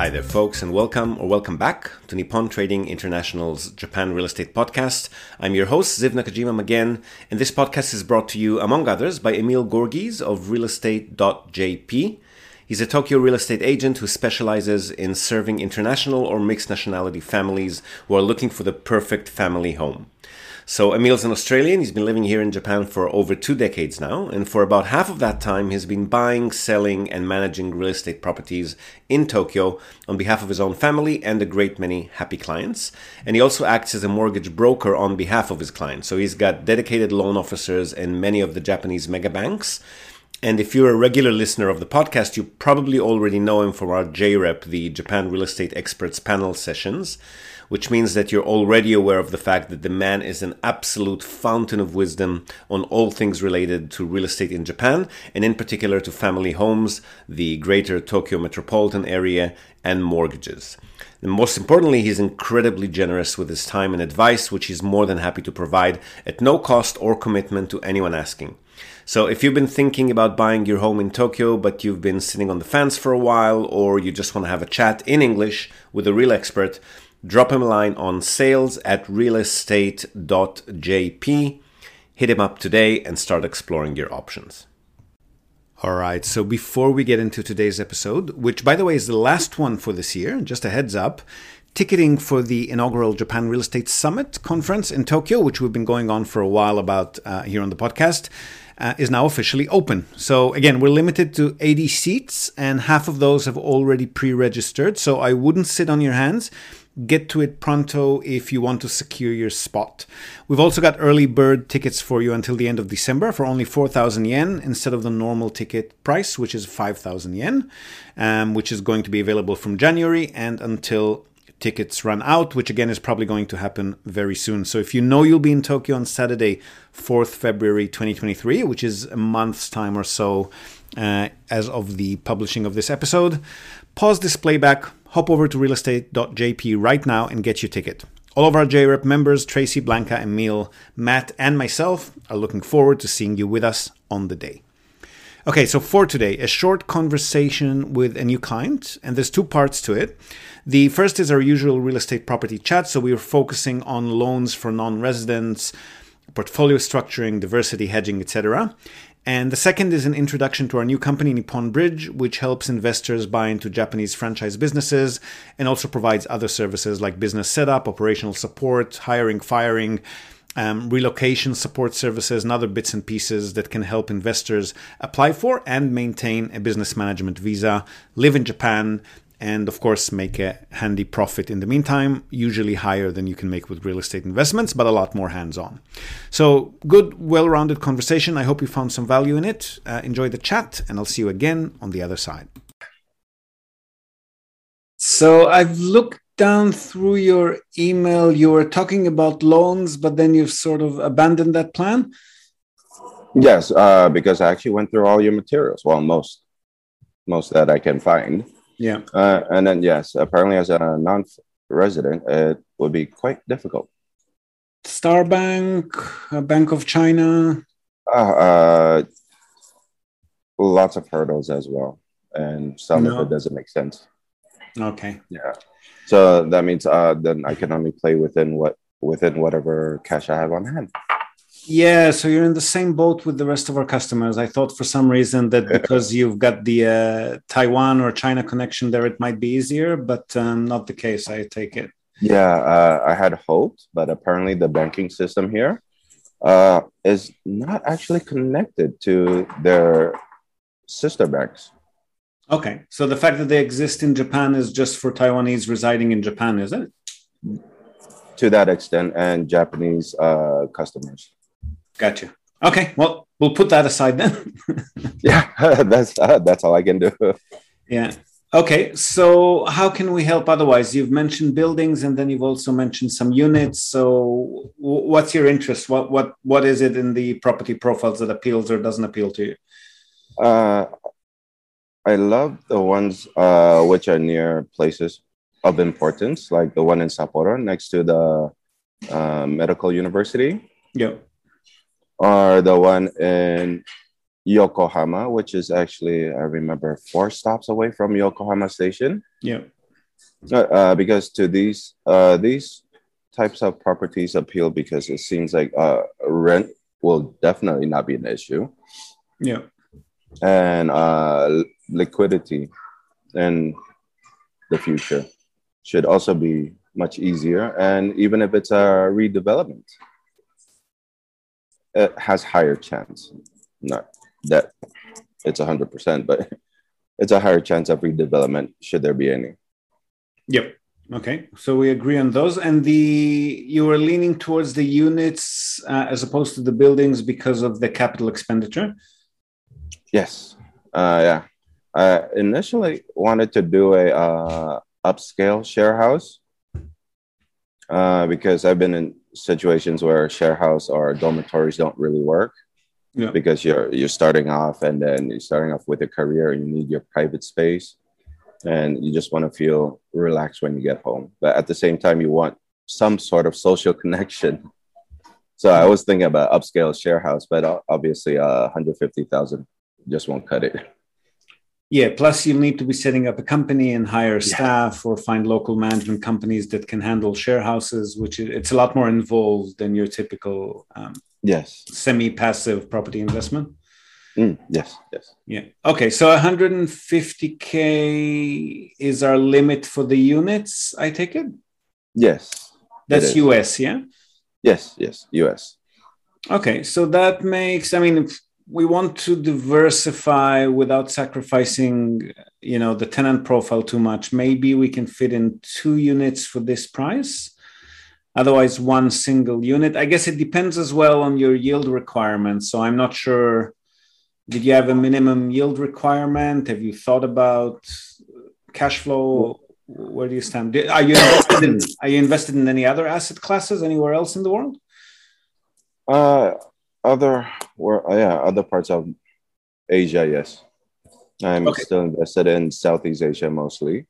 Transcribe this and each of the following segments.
Hi there, folks, and welcome or welcome back to Nippon Trading International's Japan Real Estate Podcast. I'm your host, Ziv Nakajima again, and this podcast is brought to you, among others, by Emil Gorgis of realestate.jp. He's a Tokyo real estate agent who specializes in serving international or mixed nationality families who are looking for the perfect family home. So Emil's an Australian. He's been living here in Japan for over two decades now, and for about half of that time, he's been buying, selling, and managing real estate properties in Tokyo on behalf of his own family and a great many happy clients. And he also acts as a mortgage broker on behalf of his clients. So he's got dedicated loan officers in many of the Japanese mega banks. And if you're a regular listener of the podcast, you probably already know him from our JREP, the Japan Real Estate Experts panel sessions which means that you're already aware of the fact that the man is an absolute fountain of wisdom on all things related to real estate in Japan, and in particular to family homes, the greater Tokyo metropolitan area, and mortgages. And most importantly, he's incredibly generous with his time and advice, which he's more than happy to provide at no cost or commitment to anyone asking. So if you've been thinking about buying your home in Tokyo, but you've been sitting on the fence for a while, or you just want to have a chat in English with a real expert, drop him a line on sales at realestate.jp. Hit him up today and start exploring your options. All right, so before we get into today's episode, which by the way is the last one for this year, just a heads up, ticketing for the inaugural Japan Real Estate Summit conference in Tokyo, which we've been going on for a while about uh, here on the podcast, uh, is now officially open. So, again, we're limited to 80 seats, and half of those have already pre registered. So, I wouldn't sit on your hands get to it pronto if you want to secure your spot. We've also got early bird tickets for you until the end of December for only 4,000 yen instead of the normal ticket price, which is 5,000 yen, um, which is going to be available from January and until tickets run out, which again is probably going to happen very soon. So if you know you'll be in Tokyo on Saturday, 4th February 2023, which is a month's time or so uh, as of the publishing of this episode, pause this playback, hop over to realestate.jp right now and get your ticket. All of our JREP members, Tracy, Blanca, Emil, Matt, and myself, are looking forward to seeing you with us on the day. Okay, so for today, a short conversation with a new client, and there's two parts to it. The first is our usual real estate property chat, so we are focusing on loans for non residents, portfolio structuring, diversity hedging, etc. And the second is an introduction to our new company, Nippon Bridge, which helps investors buy into Japanese franchise businesses and also provides other services like business setup, operational support, hiring, firing, um, relocation support services, and other bits and pieces that can help investors apply for and maintain a business management visa, live in Japan, and of course make a handy profit in the meantime usually higher than you can make with real estate investments but a lot more hands-on. So good well-rounded conversation. I hope you found some value in it. Uh, enjoy the chat and i'll see you again on the other side. So i've looked down through your email. You were talking about loans but then you've sort of abandoned that plan? Yes uh, because i actually went through all your materials. Well most most that i can find yeah. Uh, and then, yes, apparently, as a non resident, it would be quite difficult. Star Bank, Bank of China. Uh, uh, lots of hurdles as well. And some no. of it doesn't make sense. Okay. Yeah. So that means uh, then I can only play within what within whatever cash I have on hand. Yeah, so you're in the same boat with the rest of our customers. I thought for some reason that because you've got the uh, Taiwan or China connection there, it might be easier, but um, not the case. I take it. Yeah, uh, I had hoped, but apparently the banking system here uh, is not actually connected to their sister banks. Okay, so the fact that they exist in Japan is just for Taiwanese residing in Japan, is it? To that extent, and Japanese uh, customers. Gotcha. Okay. Well, we'll put that aside then. yeah, that's uh, that's all I can do. Yeah. Okay. So, how can we help otherwise? You've mentioned buildings, and then you've also mentioned some units. So, what's your interest? What what what is it in the property profiles that appeals or doesn't appeal to you? Uh, I love the ones uh, which are near places of importance, like the one in Sapporo next to the uh, medical university. Yeah are the one in Yokohama, which is actually, I remember, four stops away from Yokohama Station. Yeah. Uh, uh, because to these uh, these types of properties appeal because it seems like uh, rent will definitely not be an issue. Yeah. And uh, liquidity in the future should also be much easier. And even if it's a redevelopment, it has higher chance. Not that it's 100%, but it's a higher chance of redevelopment should there be any. Yep. Okay, so we agree on those, and the you were leaning towards the units uh, as opposed to the buildings because of the capital expenditure. Yes, uh, yeah. I initially wanted to do a uh, upscale share house uh, because I've been in situations where share house or dormitories don't really work. Yeah. Because you're you're starting off, and then you're starting off with a career, and you need your private space and you just want to feel relaxed when you get home. But at the same time, you want some sort of social connection. So I was thinking about upscale share house, but obviously, uh, 150,000 just won't cut it. Yeah. Plus, you'll need to be setting up a company and hire staff, yeah. or find local management companies that can handle share houses, which is, it's a lot more involved than your typical um, yes semi-passive property investment. Mm, yes, yes. Yeah. Okay. So 150K is our limit for the units, I take it? Yes. That's US, yeah? Yes, yes, US. Okay. So that makes, I mean, we want to diversify without sacrificing, you know, the tenant profile too much. Maybe we can fit in two units for this price otherwise one single unit i guess it depends as well on your yield requirements so i'm not sure did you have a minimum yield requirement? Have you thought about cash flow? Where do you stand? Are you invested in, are you invested in any other asset classes anywhere else in the world? Uh, other where yeah, other parts of Asia, yes. I'm okay. still invested in Southeast Asia mostly.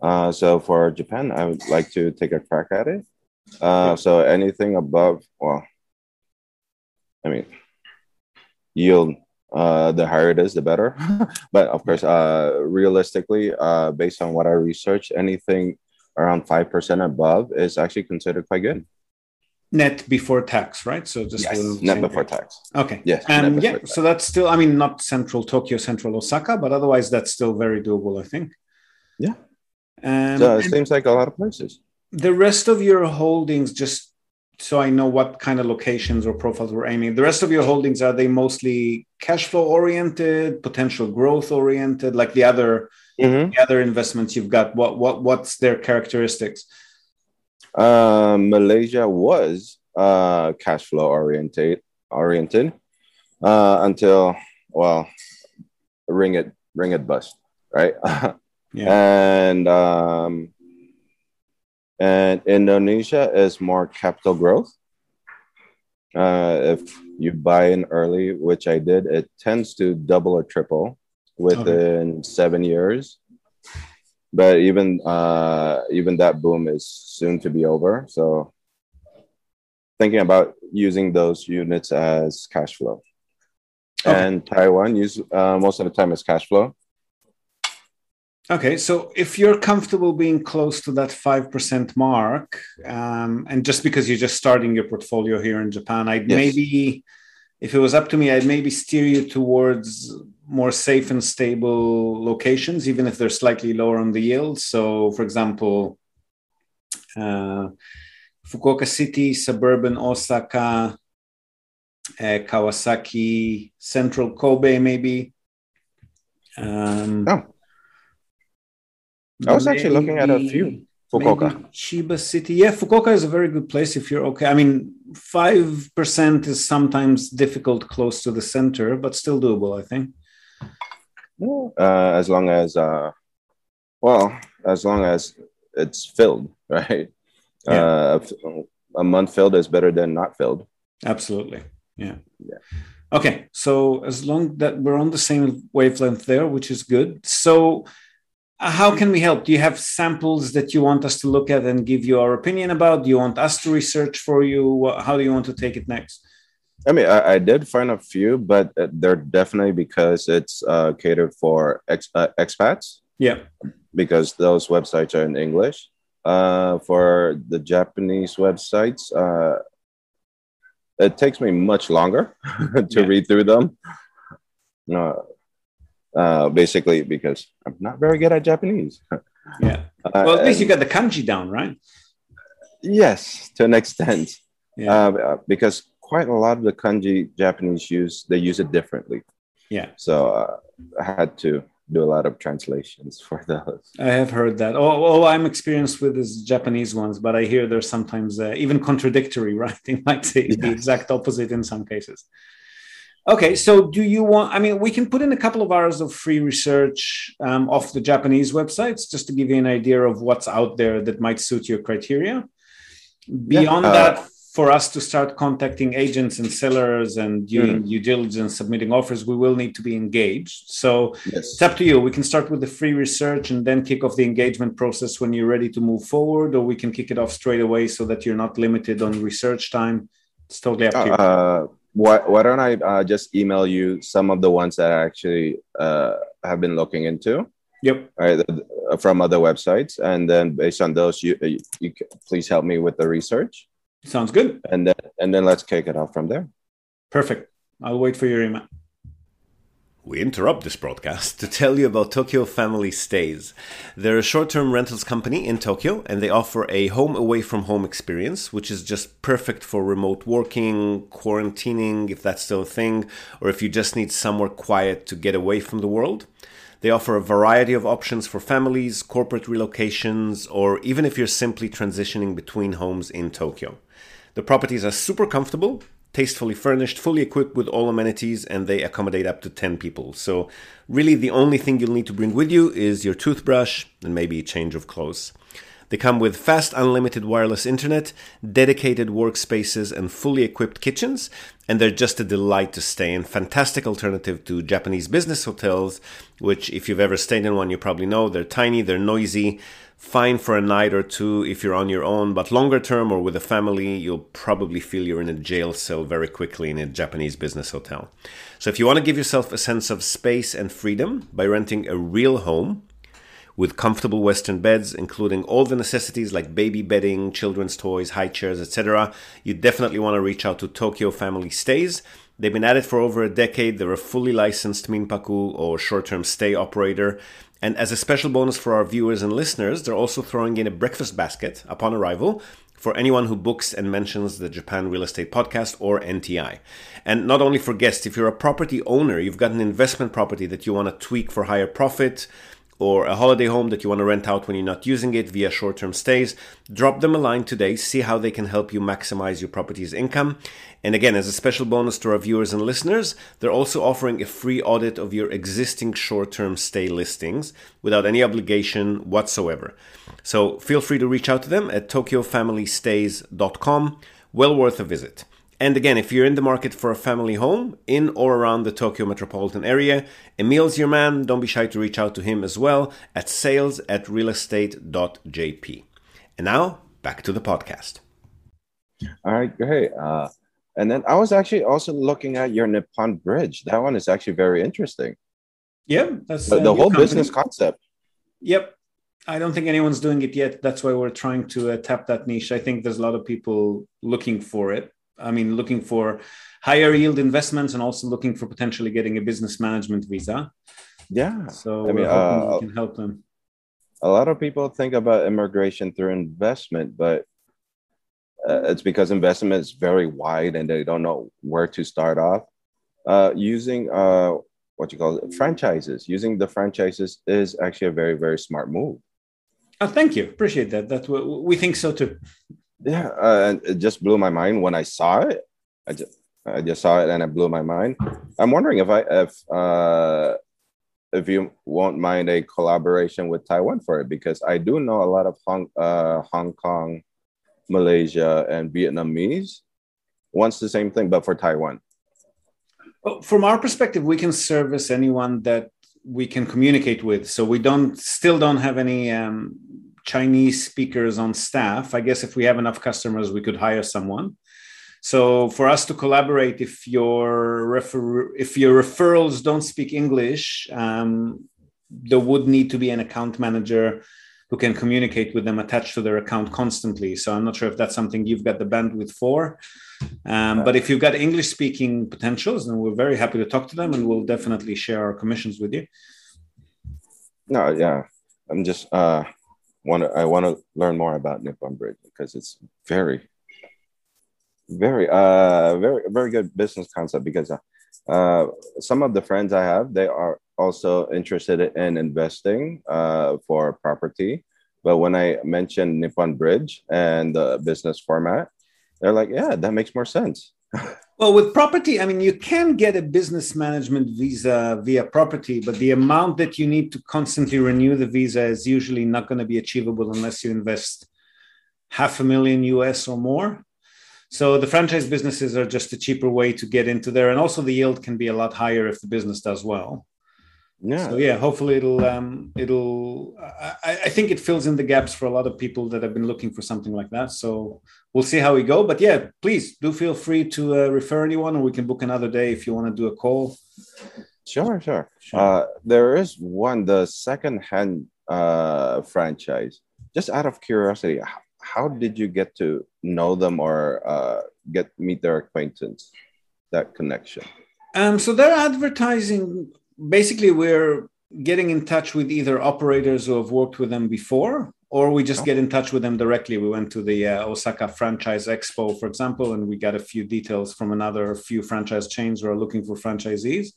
Uh, so for Japan, I would like to take a crack at it. Uh, so anything above, well, I mean, yield uh, the higher it is, the better. but of course, uh, realistically, uh, based on what I researched, anything around 5% above is actually considered quite good. Net before tax, right? So just yes, net before tax. Okay. Yes. And yeah, so that's still, I mean, not central Tokyo, central Osaka, but otherwise that's still very doable, I think. Yeah. Um, so it seems like a lot of places. The rest of your holdings, just so I know what kind of locations or profiles we're aiming. The rest of your holdings are they mostly cash flow oriented, potential growth oriented, like the other mm-hmm. the other investments you've got? What what what's their characteristics? Uh, Malaysia was uh, cash flow oriented oriented uh, until well, ringgit ring it bust right, yeah. and um, and Indonesia is more capital growth. Uh, if you buy in early, which I did, it tends to double or triple within okay. seven years. But even uh, even that boom is soon to be over. So thinking about using those units as cash flow. Okay. And Taiwan use uh, most of the time as cash flow. Okay, so if you're comfortable being close to that 5% mark, um, and just because you're just starting your portfolio here in Japan, I'd yes. maybe, if it was up to me, I'd maybe steer you towards more safe and stable locations, even if they're slightly lower on the yield. So, for example, uh, Fukuoka City, suburban Osaka, uh, Kawasaki, central Kobe, maybe. Um, oh I was actually looking at a few. Fukuoka. Chiba City. Yeah, Fukuoka is a very good place if you're okay. I mean, 5% is sometimes difficult close to the center, but still doable, I think. Uh, as long as, uh, well, as long as it's filled, right? Yeah. Uh, a month filled is better than not filled. Absolutely. Yeah. Yeah. Okay. So as long that we're on the same wavelength there, which is good. So how can we help? Do you have samples that you want us to look at and give you our opinion about? Do you want us to research for you? How do you want to take it next? I mean, I, I did find a few, but they're definitely because it's uh, catered for ex, uh, expats. Yeah. Because those websites are in English. Uh, for the Japanese websites, uh, it takes me much longer to yeah. read through them. No, uh, basically because I'm not very good at Japanese. yeah. Uh, well, at least you got the kanji down, right? Yes, to an extent. Yeah. Uh, because quite a lot of the kanji Japanese use, they use it differently. Yeah. So uh, I had to do a lot of translations for those. I have heard that. Oh, all I'm experienced with is Japanese ones, but I hear they're sometimes uh, even contradictory, right? They might say yes. the exact opposite in some cases. Okay, so do you want? I mean, we can put in a couple of hours of free research um, off the Japanese websites just to give you an idea of what's out there that might suit your criteria. Beyond yeah, uh, that, for us to start contacting agents and sellers and doing mm. due diligence, submitting offers, we will need to be engaged. So yes. it's up to you. We can start with the free research and then kick off the engagement process when you're ready to move forward, or we can kick it off straight away so that you're not limited on research time. It's totally up to you. Uh, why, why don't I uh, just email you some of the ones that I actually uh, have been looking into? Yep. Right, from other websites, and then based on those, you, you, you please help me with the research. Sounds good. And then and then let's kick it off from there. Perfect. I'll wait for your email. We interrupt this broadcast to tell you about Tokyo Family Stays. They're a short term rentals company in Tokyo and they offer a home away from home experience, which is just perfect for remote working, quarantining, if that's still a thing, or if you just need somewhere quiet to get away from the world. They offer a variety of options for families, corporate relocations, or even if you're simply transitioning between homes in Tokyo. The properties are super comfortable, tastefully furnished, fully equipped with all amenities, and they accommodate up to 10 people. So, really, the only thing you'll need to bring with you is your toothbrush and maybe a change of clothes. They come with fast unlimited wireless internet, dedicated workspaces, and fully equipped kitchens, and they're just a delight to stay in. Fantastic alternative to Japanese business hotels, which, if you've ever stayed in one, you probably know they're tiny, they're noisy, fine for a night or two if you're on your own, but longer term or with a family, you'll probably feel you're in a jail cell very quickly in a Japanese business hotel. So if you want to give yourself a sense of space and freedom by renting a real home with comfortable Western beds, including all the necessities like baby bedding, children's toys, high chairs, etc., you definitely want to reach out to Tokyo Family Stays. They've been at it for over a decade. They're a fully licensed Minpaku or short term stay operator. And as a special bonus for our viewers and listeners, they're also throwing in a breakfast basket upon arrival for anyone who books and mentions the Japan Real Estate Podcast or NTI. And not only for guests, if you're a property owner, you've got an investment property that you want to tweak for higher profit, or a holiday home that you want to rent out when you're not using it via short term stays, drop them a line today, see how they can help you maximize your property's income. And again, as a special bonus to our viewers and listeners, they're also offering a free audit of your existing short term stay listings without any obligation whatsoever. So feel free to reach out to them at tokyofamilystays.com. Well worth a visit. And again, if you're in the market for a family home in or around the Tokyo metropolitan area, Emil's your man. Don't be shy to reach out to him as well at sales at realestate.jp. And now back to the podcast. All right, great. Uh, and then I was actually also looking at your Nippon Bridge. That one is actually very interesting. Yeah, that's the, the whole company. business concept. Yep. I don't think anyone's doing it yet. That's why we're trying to uh, tap that niche. I think there's a lot of people looking for it. I mean, looking for higher yield investments and also looking for potentially getting a business management visa. Yeah. So I mean, uh, we can help them. A lot of people think about immigration through investment, but uh, it's because investment is very wide and they don't know where to start off. Uh, using uh, what you call it, franchises, using the franchises is actually a very, very smart move. Oh, thank you. Appreciate that. That we think so too yeah, uh, it just blew my mind when I saw it. I just I just saw it and it blew my mind. I'm wondering if I if uh if you won't mind a collaboration with Taiwan for it because I do know a lot of Hong uh, Hong Kong, Malaysia, and Vietnamese wants the same thing, but for Taiwan. From our perspective, we can service anyone that we can communicate with. So we don't still don't have any um, Chinese speakers on staff. I guess if we have enough customers, we could hire someone. So for us to collaborate, if your refer- if your referrals don't speak English, um, there would need to be an account manager who can communicate with them attached to their account constantly. So I'm not sure if that's something you've got the bandwidth for. Um, but if you've got English speaking potentials, then we're very happy to talk to them and we'll definitely share our commissions with you. No, yeah. I'm just uh want to I want to learn more about Nippon Bridge because it's very very uh very very good business concept because uh, uh some of the friends I have they are also interested in investing uh, for property. But when I mentioned Nippon Bridge and the business format, they're like, yeah, that makes more sense. Well, with property, I mean, you can get a business management visa via property, but the amount that you need to constantly renew the visa is usually not going to be achievable unless you invest half a million US or more. So the franchise businesses are just a cheaper way to get into there. And also the yield can be a lot higher if the business does well yeah. So yeah hopefully it'll um it'll I, I think it fills in the gaps for a lot of people that have been looking for something like that. So we'll see how we go. But yeah please do feel free to uh, refer anyone or we can book another day if you want to do a call. Sure sure, sure. Uh, there is one the second hand uh franchise. Just out of curiosity how did you get to know them or uh get meet their acquaintance that connection? Um so they're advertising basically we're getting in touch with either operators who have worked with them before or we just get in touch with them directly. We went to the uh, osaka franchise expo for example and we got a few details from another few franchise chains who are looking for franchisees.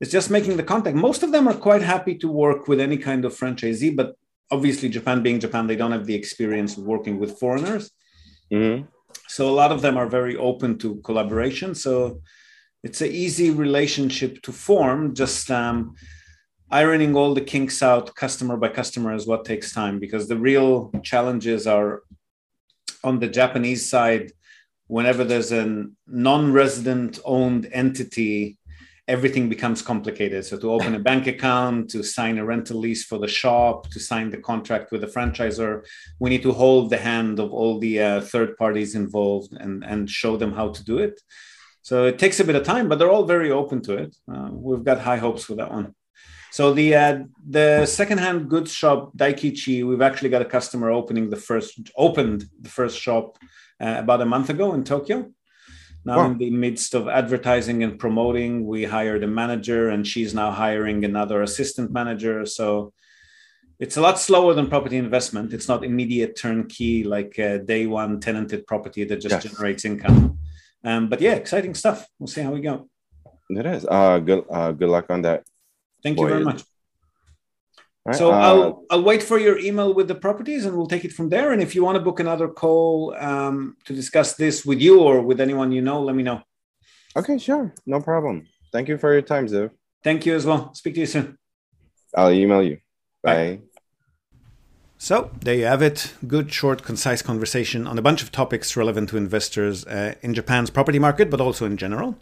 It's just making the contact. Most of them are quite happy to work with any kind of franchisee but obviously japan being japan they don't have the experience of working with foreigners. Mm-hmm. so a lot of them are very open to collaboration. So it's an easy relationship to form. Just um, ironing all the kinks out customer by customer is what takes time because the real challenges are on the Japanese side. Whenever there's a non-resident owned entity, everything becomes complicated. So to open a bank account, to sign a rental lease for the shop, to sign the contract with the franchisor, we need to hold the hand of all the uh, third parties involved and, and show them how to do it. So it takes a bit of time, but they're all very open to it. Uh, we've got high hopes for that one. So the uh, the secondhand goods shop Daikichi, we've actually got a customer opening the first opened the first shop uh, about a month ago in Tokyo. Now wow. in the midst of advertising and promoting, we hired a manager, and she's now hiring another assistant manager. So it's a lot slower than property investment. It's not immediate turnkey like day one tenanted property that just yes. generates income. Um, but yeah, exciting stuff. We'll see how we go. It is. Uh, good. Uh, good luck on that. Thank you very much. Right, so uh, I'll I'll wait for your email with the properties, and we'll take it from there. And if you want to book another call um, to discuss this with you or with anyone you know, let me know. Okay, sure, no problem. Thank you for your time, Ziv. Thank you as well. Speak to you soon. I'll email you. Bye. Bye. So, there you have it. Good, short, concise conversation on a bunch of topics relevant to investors uh, in Japan's property market, but also in general.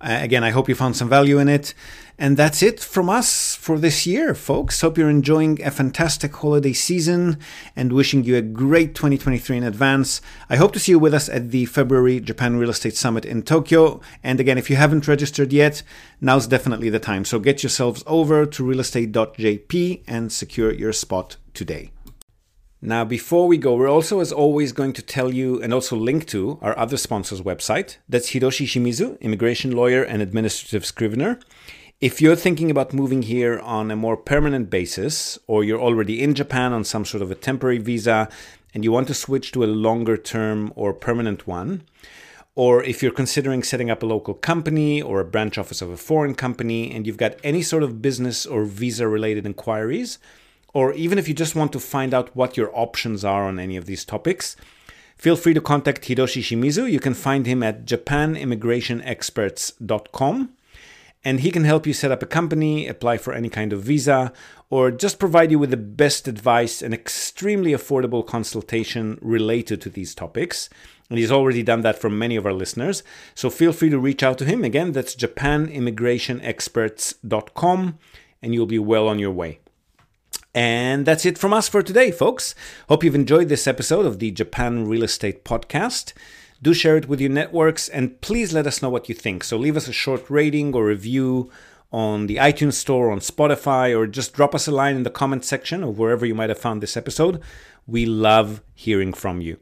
Uh, again, I hope you found some value in it. And that's it from us for this year, folks. Hope you're enjoying a fantastic holiday season and wishing you a great 2023 in advance. I hope to see you with us at the February Japan Real Estate Summit in Tokyo. And again, if you haven't registered yet, now's definitely the time. So get yourselves over to realestate.jp and secure your spot today. Now, before we go, we're also, as always, going to tell you and also link to our other sponsor's website. That's Hiroshi Shimizu, immigration lawyer and administrative scrivener. If you're thinking about moving here on a more permanent basis, or you're already in Japan on some sort of a temporary visa and you want to switch to a longer term or permanent one, or if you're considering setting up a local company or a branch office of a foreign company and you've got any sort of business or visa related inquiries, or even if you just want to find out what your options are on any of these topics, feel free to contact Hiroshi Shimizu. You can find him at japanimmigrationexperts.com and he can help you set up a company, apply for any kind of visa, or just provide you with the best advice and extremely affordable consultation related to these topics. And he's already done that for many of our listeners. So feel free to reach out to him. Again, that's japanimmigrationexperts.com, and you'll be well on your way. And that's it from us for today, folks. Hope you've enjoyed this episode of the Japan Real Estate Podcast. Do share it with your networks and please let us know what you think. So leave us a short rating or review on the iTunes Store, on Spotify, or just drop us a line in the comment section of wherever you might have found this episode. We love hearing from you.